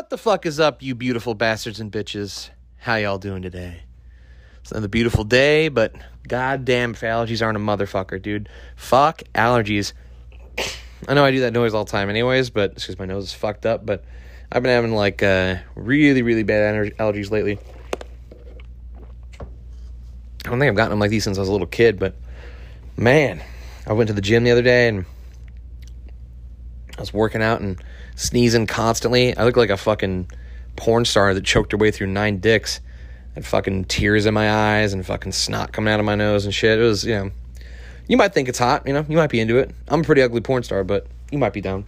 What the fuck is up, you beautiful bastards and bitches? How y'all doing today? It's another beautiful day, but goddamn, if allergies aren't a motherfucker, dude. Fuck allergies. I know I do that noise all the time, anyways, but because my nose is fucked up. But I've been having like uh, really, really bad aller- allergies lately. I don't think I've gotten them like these since I was a little kid, but man, I went to the gym the other day and I was working out and sneezing constantly. I looked like a fucking porn star that choked her way through nine dicks. and fucking tears in my eyes and fucking snot coming out of my nose and shit. It was, you know, you might think it's hot, you know, you might be into it. I'm a pretty ugly porn star, but you might be down.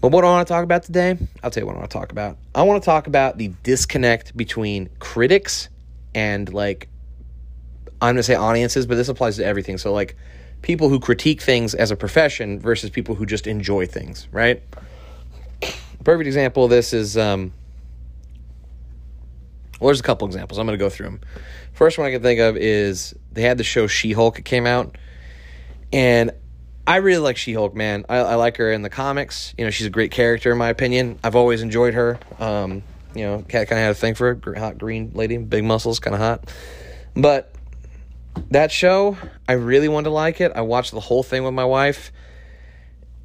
But what I want to talk about today, I'll tell you what I want to talk about. I want to talk about the disconnect between critics and like I'm going to say audiences, but this applies to everything. So like people who critique things as a profession versus people who just enjoy things, right? perfect example of this is um well, there's a couple examples. I'm going to go through them. First one I can think of is they had the show She Hulk. It came out, and I really like She Hulk. Man, I, I, like her in the comics. You know, she's a great character in my opinion. I've always enjoyed her. Um, you know, kind of had a thing for her. Hot green lady, big muscles, kind of hot. But that show, I really wanted to like it. I watched the whole thing with my wife.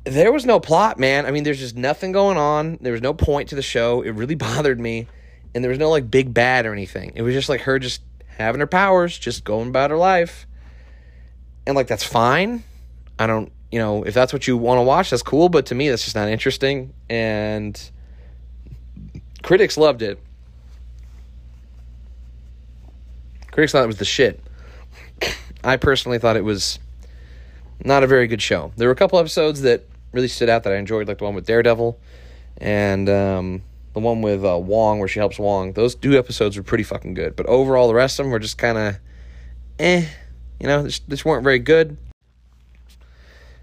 There was no plot, man. I mean, there's just nothing going on. There was no point to the show. It really bothered me and there was no like big bad or anything. It was just like her just having her powers, just going about her life. And like that's fine. I don't, you know, if that's what you want to watch, that's cool, but to me that's just not interesting and critics loved it. Critics thought it was the shit. I personally thought it was not a very good show. There were a couple episodes that really stood out that I enjoyed, like the one with Daredevil and um, the one with uh, Wong where she helps Wong. Those two episodes were pretty fucking good. But overall, the rest of them were just kind of, eh, you know, just, weren't very good.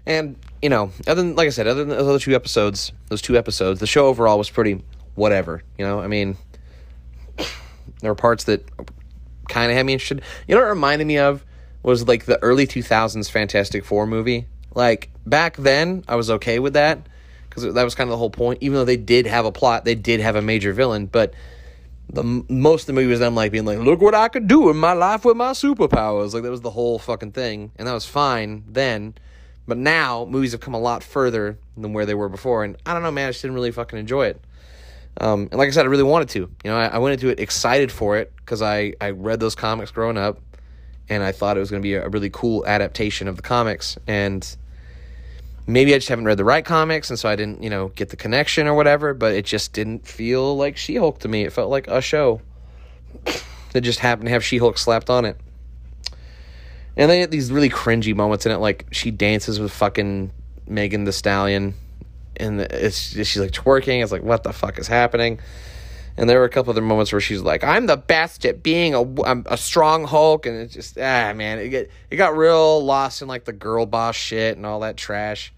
And you know, other than like I said, other than those other two episodes, those two episodes, the show overall was pretty whatever. You know, I mean, there were parts that kind of had me interested. You know, it reminded me of was like the early two thousands Fantastic Four movie. Like back then, I was okay with that because that was kind of the whole point. Even though they did have a plot, they did have a major villain, but the most of the movie was them like being like, "Look what I could do in my life with my superpowers." Like that was the whole fucking thing, and that was fine then. But now movies have come a lot further than where they were before, and I don't know, man. I just didn't really fucking enjoy it. Um, and like I said, I really wanted to. You know, I, I went into it excited for it because I I read those comics growing up, and I thought it was going to be a, really cool adaptation of the comics, and maybe I just haven't read the right comics, and so I didn't, you know, get the connection or whatever. But it just didn't feel like She Hulk to me. It felt like a show that just happened to have She Hulk slapped on it. And they had these really cringy moments in it, like she dances with fucking Megan Thee Stallion, and it's she's like twerking. It's like what the fuck is happening? And there were a couple other moments where she's like, "I'm the best at being a, a strong Hulk," and it's just ah man, it get it got real lost in like the girl boss shit and all that trash.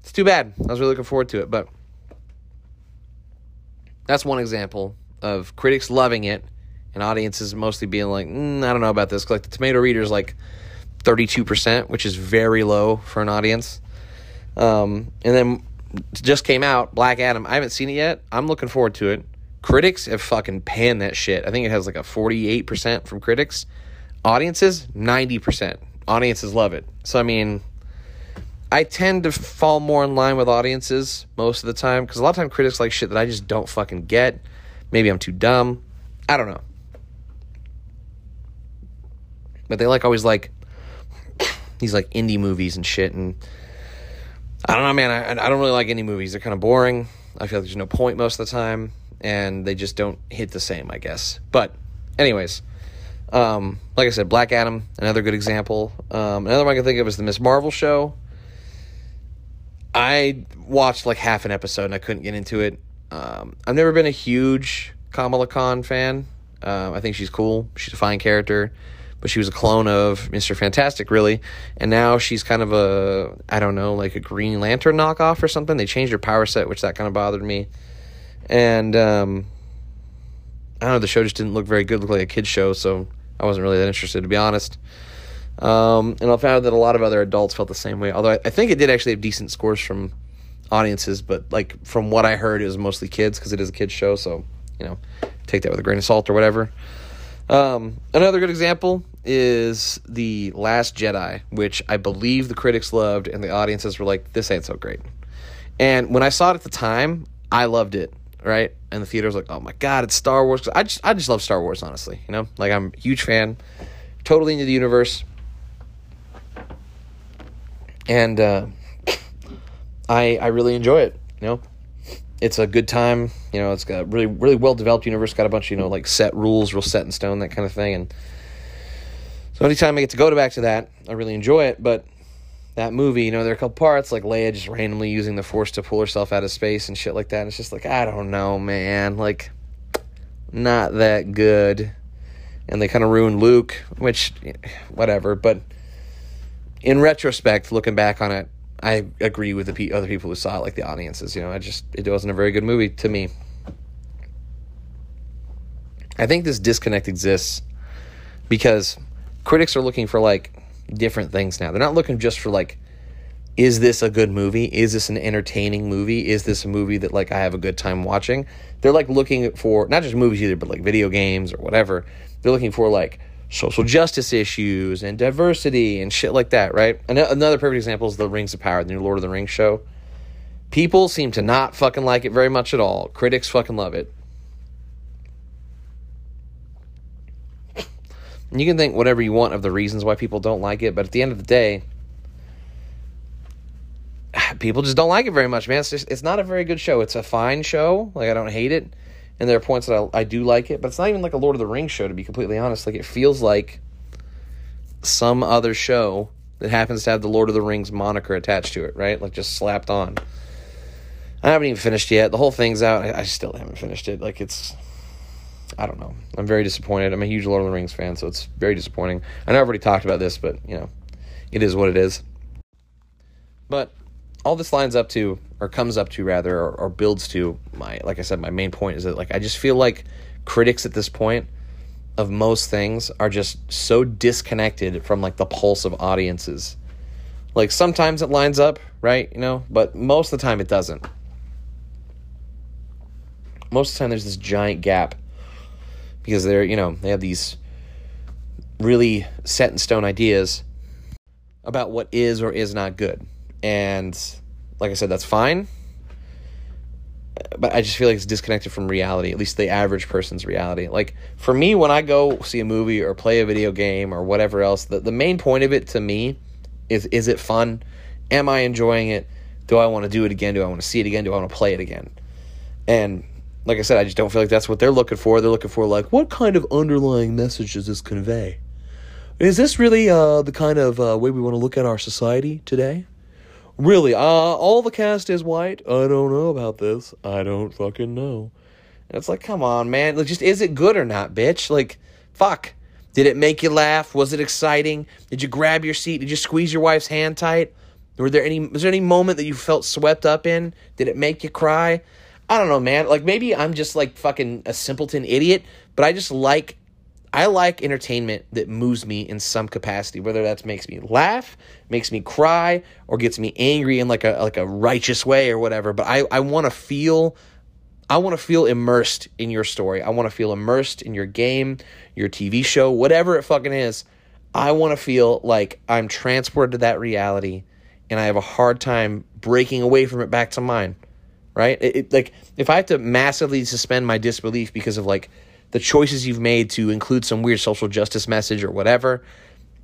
It's too bad. I was really looking forward to it, but that's one example of critics loving it and audiences mostly being like, mm, I don't know about this. Like the tomato reader is like 32%, which is very low for an audience. Um, and then just came out, Black Adam. I haven't seen it yet. I'm looking forward to it. Critics have fucking panned that shit. I think it has like a 48% from critics. Audiences, 90%. Audiences love it. So, I mean, I tend to fall more in line with audiences most of the time because a lot of time critics like shit that I just don't fucking get. Maybe I'm too dumb. I don't know. But they like always like these like indie movies and shit. And I don't know, man. I, I don't really like indie movies. They're kind of boring. I feel like there's no point most of the time. And they just don't hit the same, I guess. But, anyways. Um, like I said, Black Adam, another good example. Um, another one I can think of is the Miss Marvel show. I watched like half an episode and I couldn't get into it. Um, I've never been a huge Kamala Khan fan. Uh, I think she's cool. She's a fine character, but she was a clone of Mister Fantastic, really. And now she's kind of a I don't know, like a Green Lantern knockoff or something. They changed her power set, which that kind of bothered me. And um, I don't know, the show just didn't look very good. It looked like a kids show, so I wasn't really that interested, to be honest. Um, and I found that a lot of other adults felt the same way. Although I, I, think it did actually have decent scores from audiences, but like from what I heard, it was mostly kids because it is a kids show. So you know, take that with a grain of salt or whatever. Um, another good example is the Last Jedi, which I believe the critics loved and the audiences were like, "This ain't so great." And when I saw it at the time, I loved it. Right, and the theater was like, "Oh my god, it's Star Wars!" I just, I just love Star Wars, honestly. You know, like I'm a huge fan, totally into the universe, and uh, I I really enjoy it. You know, it's a good time. You know, it's got really really well developed universe. Got a bunch of you know like set rules, real set in stone, that kind of thing. And so anytime I get to go to back to that, I really enjoy it. But that movie, you know, there are a couple parts like Leia just randomly using the Force to pull herself out of space and shit like that. And it's just like I don't know, man. Like, not that good. And they kind of ruined Luke, which, whatever. But in retrospect, looking back on it, I agree with the pe- other people who saw it, like the audiences. You know, I just it wasn't a very good movie to me. I think this disconnect exists because critics are looking for like different things now. They're not looking just for like is this a good movie? Is this an entertaining movie? Is this a movie that like I have a good time watching? They're like looking for not just movies either, but like video games or whatever. They're looking for like social justice issues and diversity and shit like that, right? Another perfect example is the Rings of Power, the new Lord of the Rings show. People seem to not fucking like it very much at all. Critics fucking love it. And you can think whatever you want of the reasons why people don't like it, but at the end of the day, people just don't like it very much, man. It's just it's not a very good show. It's a fine show. Like I don't hate it and there are points that I, I do like it, but it's not even like a Lord of the Rings show to be completely honest. Like it feels like some other show that happens to have the Lord of the Rings moniker attached to it, right? Like just slapped on. I haven't even finished yet. The whole thing's out. I, I still haven't finished it. Like it's I don't know. I'm very disappointed. I'm a huge Lord of the Rings fan, so it's very disappointing. I know I've already talked about this, but you know, it is what it is. But all this lines up to or comes up to rather or, or, builds to my like i said my main point is that like i just feel like critics at this point of most things are just so disconnected from like the pulse of audiences like sometimes it lines up right you know but most of the time it doesn't most of the time there's this giant gap because they're you know they have these really set in stone ideas about what is or is not good and like I said, that's fine. But I just feel like it's disconnected from reality, at least the average person's reality. Like for me, when I go see a movie or play a video game or whatever else, the, the main point of it to me is is it fun? Am I enjoying it? Do I want to do it again? Do I want to see it again? Do I want to play it again? And like I said, I just don't feel like that's what they're looking for. They're looking for like, what kind of underlying message does this convey? Is this really uh, the kind of uh, way we want to look at our society today? Really, uh, all the cast is white. I don't know about this. I don't fucking know. And it's like, come on, man. Like, just is it good or not, bitch? Like, fuck. Did it make you laugh? Was it exciting? Did you grab your seat? Did you squeeze your wife's hand tight? Were there any? Was there any moment that you felt swept up in? Did it make you cry? I don't know, man. Like maybe I'm just like fucking a simpleton idiot, but I just like I like entertainment that moves me in some capacity, whether that makes me laugh, makes me cry, or gets me angry in like a like a righteous way or whatever. But I, I want to feel I want to feel immersed in your story. I want to feel immersed in your game, your TV show, whatever it fucking is. I want to feel like I'm transported to that reality and I have a hard time breaking away from it back to mine. Right? It, it, like if I have to massively suspend my disbelief because of like the choices you've made to include some weird social justice message or whatever,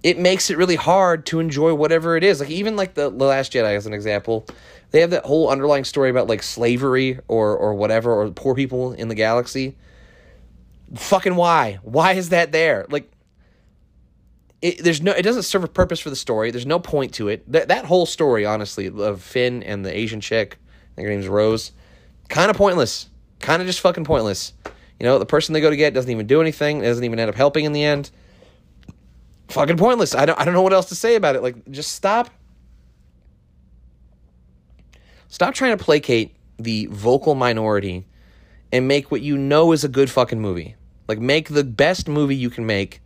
it makes it really hard to enjoy whatever it is. Like even like the, the Last Jedi as an example, they have that whole underlying story about like slavery or or whatever or poor people in the galaxy. Fucking why? Why is that there? Like it, there's no it doesn't serve a purpose for the story. There's no point to it. That that whole story honestly of Finn and the Asian chick, think her name's Rose, kind of pointless. Kind of just fucking pointless. You know, the person they go to get doesn't even do anything, doesn't even end up helping in the end. Fucking pointless. I don't I don't know what else to say about it. Like just stop Stop trying to placate the vocal minority and make what you know is a good fucking movie. Like make the best movie you can make.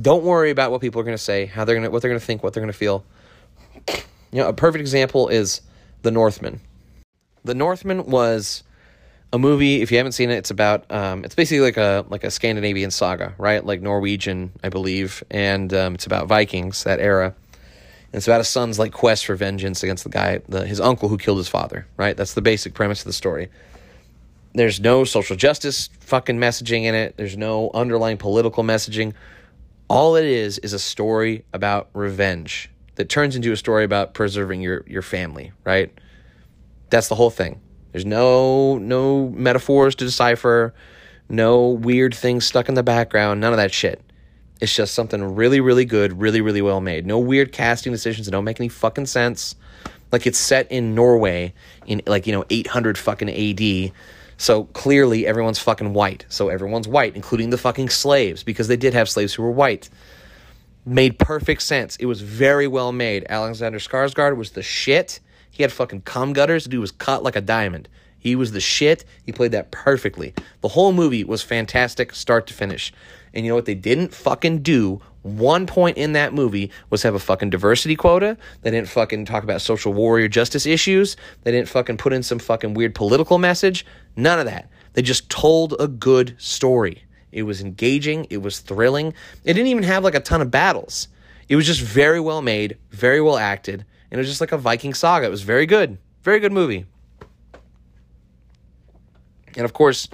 Don't worry about what people are going to say, how they're going to what they're going to think, what they're going to feel. You know, a perfect example is The Northman. The Northman was a movie. If you haven't seen it, it's about um, it's basically like a like a Scandinavian saga, right? Like Norwegian, I believe, and um, it's about Vikings that era. And it's about a son's like quest for vengeance against the guy, the, his uncle who killed his father. Right? That's the basic premise of the story. There's no social justice fucking messaging in it. There's no underlying political messaging. All it is is a story about revenge that turns into a story about preserving your your family. Right? That's the whole thing. There's no no metaphors to decipher, no weird things stuck in the background, none of that shit. It's just something really, really good, really, really well made. No weird casting decisions that don't make any fucking sense. Like it's set in Norway in like, you know, 800 fucking AD. So clearly everyone's fucking white. So everyone's white, including the fucking slaves, because they did have slaves who were white. Made perfect sense. It was very well made. Alexander Skarsgård was the shit. He had fucking cum gutters. The dude was cut like a diamond. He was the shit. He played that perfectly. The whole movie was fantastic, start to finish. And you know what they didn't fucking do? One point in that movie was have a fucking diversity quota. They didn't fucking talk about social warrior justice issues. They didn't fucking put in some fucking weird political message. None of that. They just told a good story. It was engaging. It was thrilling. It didn't even have like a ton of battles. It was just very well made, very well acted and it was just like a Viking saga. It was very good, very good movie. And of course,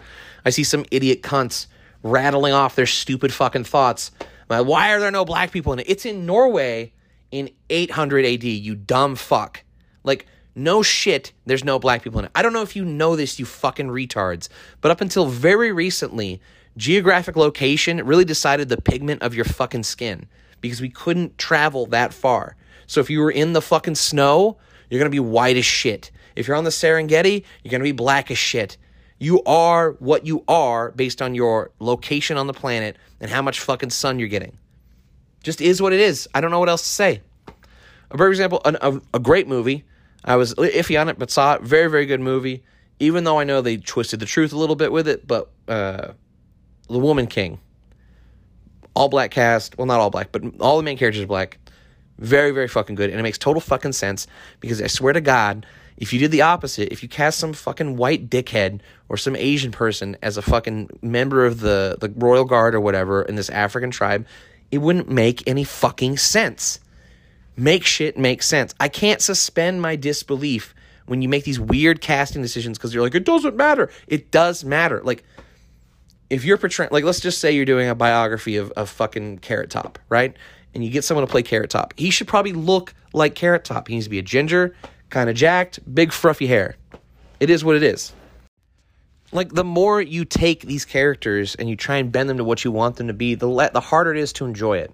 I see some idiot cunts rattling off their stupid fucking thoughts. Why are there no black people in it? It's in Norway in 800 AD, you dumb fuck. Like, no shit, there's no black people in it. I don't know if you know this, you fucking retards, but up until very recently, geographic location really decided the pigment of your fucking skin because we couldn't travel that far. So if you were in the fucking snow, you're going to be white as shit. If you're on the Serengeti, you're going to be black as shit. You are what you are based on your location on the planet and how much fucking sun you're getting. Just is what it is. I don't know what else to say. For example, an, a, a great movie. I was iffy on it, but saw it. Very, very good movie. Even though I know they twisted the truth a little bit with it, but uh, The Woman King. All black cast. Well, not all black, but all the main characters are black. Very, very fucking good. And it makes total fucking sense because I swear to God, if you did the opposite, if you cast some fucking white dickhead or some Asian person as a fucking member of the, the royal guard or whatever in this African tribe, it wouldn't make any fucking sense. Make shit make sense. I can't suspend my disbelief when you make these weird casting decisions because you're like, it doesn't matter. It does matter. Like, if you're portraying, like, let's just say you're doing a biography of, of fucking Carrot Top, right? And you get someone to play Carrot Top, he should probably look like Carrot Top. He needs to be a ginger, kind of jacked, big fruffy hair. It is what it is. Like the more you take these characters and you try and bend them to what you want them to be, the le- the harder it is to enjoy it.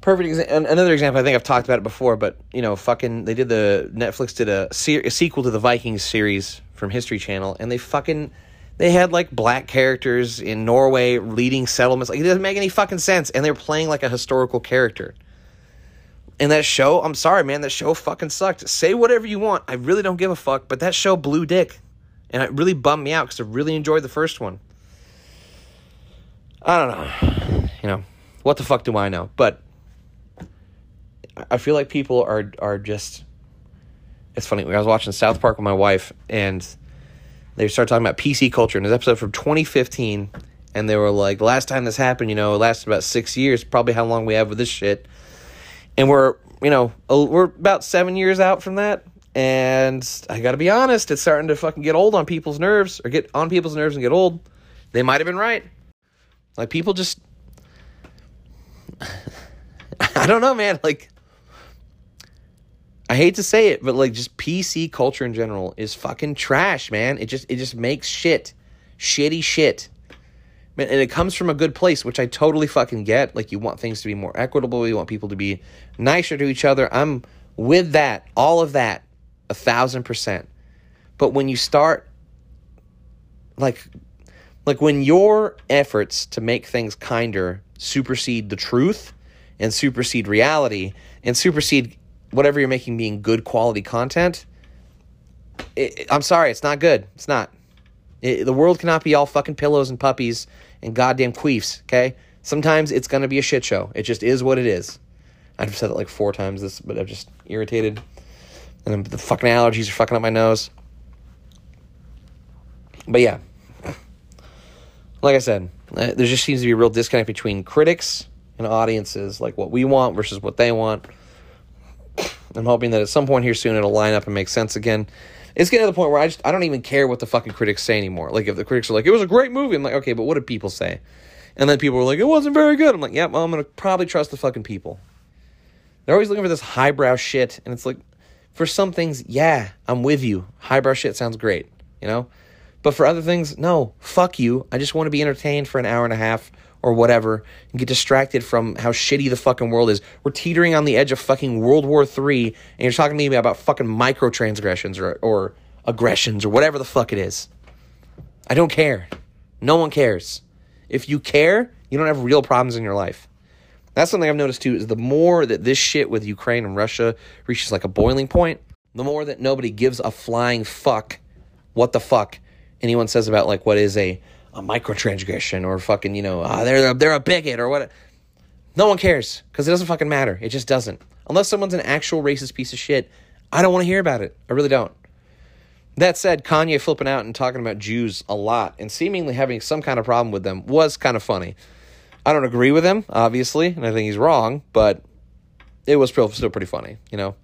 Perfect example. Another example. I think I've talked about it before, but you know, fucking, they did the Netflix did a, se- a sequel to the Vikings series from History Channel, and they fucking they had like black characters in Norway leading settlements. Like it doesn't make any fucking sense. And they're playing like a historical character. And that show, I'm sorry, man, that show fucking sucked. Say whatever you want. I really don't give a fuck, but that show blew dick. And it really bummed me out because I really enjoyed the first one. I don't know. You know, what the fuck do I know? But I feel like people are are just it's funny. I was watching South Park with my wife and they started talking about PC culture in this episode from 2015, and they were like, last time this happened, you know, it lasted about six years, probably how long we have with this shit. And we're, you know, we're about seven years out from that. And I got to be honest, it's starting to fucking get old on people's nerves, or get on people's nerves and get old. They might have been right. Like, people just. I don't know, man. Like, I hate to say it, but like just PC culture in general is fucking trash, man. It just it just makes shit. Shitty shit. Man, and it comes from a good place, which I totally fucking get. Like you want things to be more equitable, you want people to be nicer to each other. I'm with that, all of that, a thousand percent. But when you start like like when your efforts to make things kinder supersede the truth and supersede reality and supersede whatever you're making being good quality content, it, it, I'm sorry, it's not good. It's not. It, the world cannot be all fucking pillows and puppies and goddamn queefs, okay? Sometimes it's going to be a shit show. It just is what it is. I've said it like four times this, but I'm just irritated. And the fucking allergies are fucking up my nose. but yeah, like I said, uh, there just seems to be a real disconnect between critics and audiences, like what we want versus what they want. I'm hoping that at some point here soon it'll line up and make sense again. It's getting to the point where I just I don't even care what the fucking critics say anymore. Like if the critics are like, it was a great movie, I'm like, okay, but what did people say? And then people were like, it wasn't very good. I'm like, yeah, well, I'm gonna probably trust the fucking people. They're always looking for this highbrow shit, and it's like, for some things, yeah, I'm with you. Highbrow shit sounds great, you know? But for other things, no, fuck you. I just want to be entertained for an hour and a half or whatever and get distracted from how shitty the fucking world is. We're teetering on the edge of fucking World War III, and you're talking to me about fucking microtransgressions or, or aggressions or whatever the fuck it is. I don't care. No one cares. If you care, you don't have real problems in your life. That's something I've noticed too is the more that this shit with Ukraine and Russia reaches like a boiling point, the more that nobody gives a flying fuck what the fuck anyone says about like what is a a microtransgression or fucking you know ah, they're they're a bigot or what. No one cares because it doesn't fucking matter. It just doesn't. Unless someone's an actual racist piece of shit, I don't want to hear about it. I really don't. That said, Kanye flipping out and talking about Jews a lot and seemingly having some kind of problem with them was kind of funny. I don't agree with him, obviously, and I think he's wrong, but it was still, still pretty funny, you know?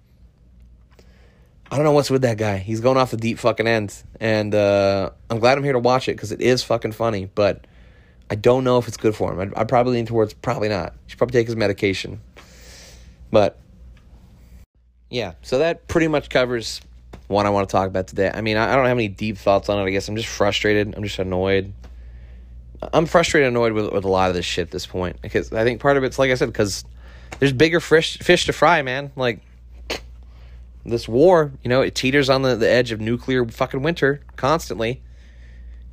I don't know what's with that guy. He's going off the deep fucking end. And uh, I'm glad I'm here to watch it because it is fucking funny, but I don't know if it's good for him. I'd, I'd probably lean towards probably not. He should probably take his medication. But yeah, so that pretty much covers what I want to talk about today. I mean, I, I don't have any deep thoughts on it. I guess I'm just frustrated. I'm just annoyed. I'm frustrated and annoyed with, with a lot of this shit at this point because I think part of it's like I said because there's bigger fish fish to fry, man. Like this war, you know, it teeters on the, the edge of nuclear fucking winter constantly.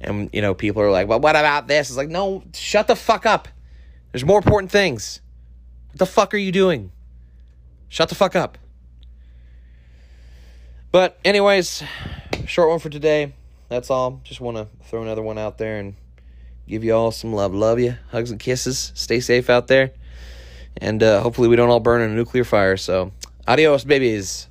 And, you know, people are like, well, what about this? It's like, no, shut the fuck up. There's more important things. What the fuck are you doing? Shut the fuck up. But, anyways, short one for today. That's all. Just want to throw another one out there and give you all some love. Love you. Hugs and kisses. Stay safe out there. And uh, hopefully, we don't all burn in a nuclear fire. So, adios, babies.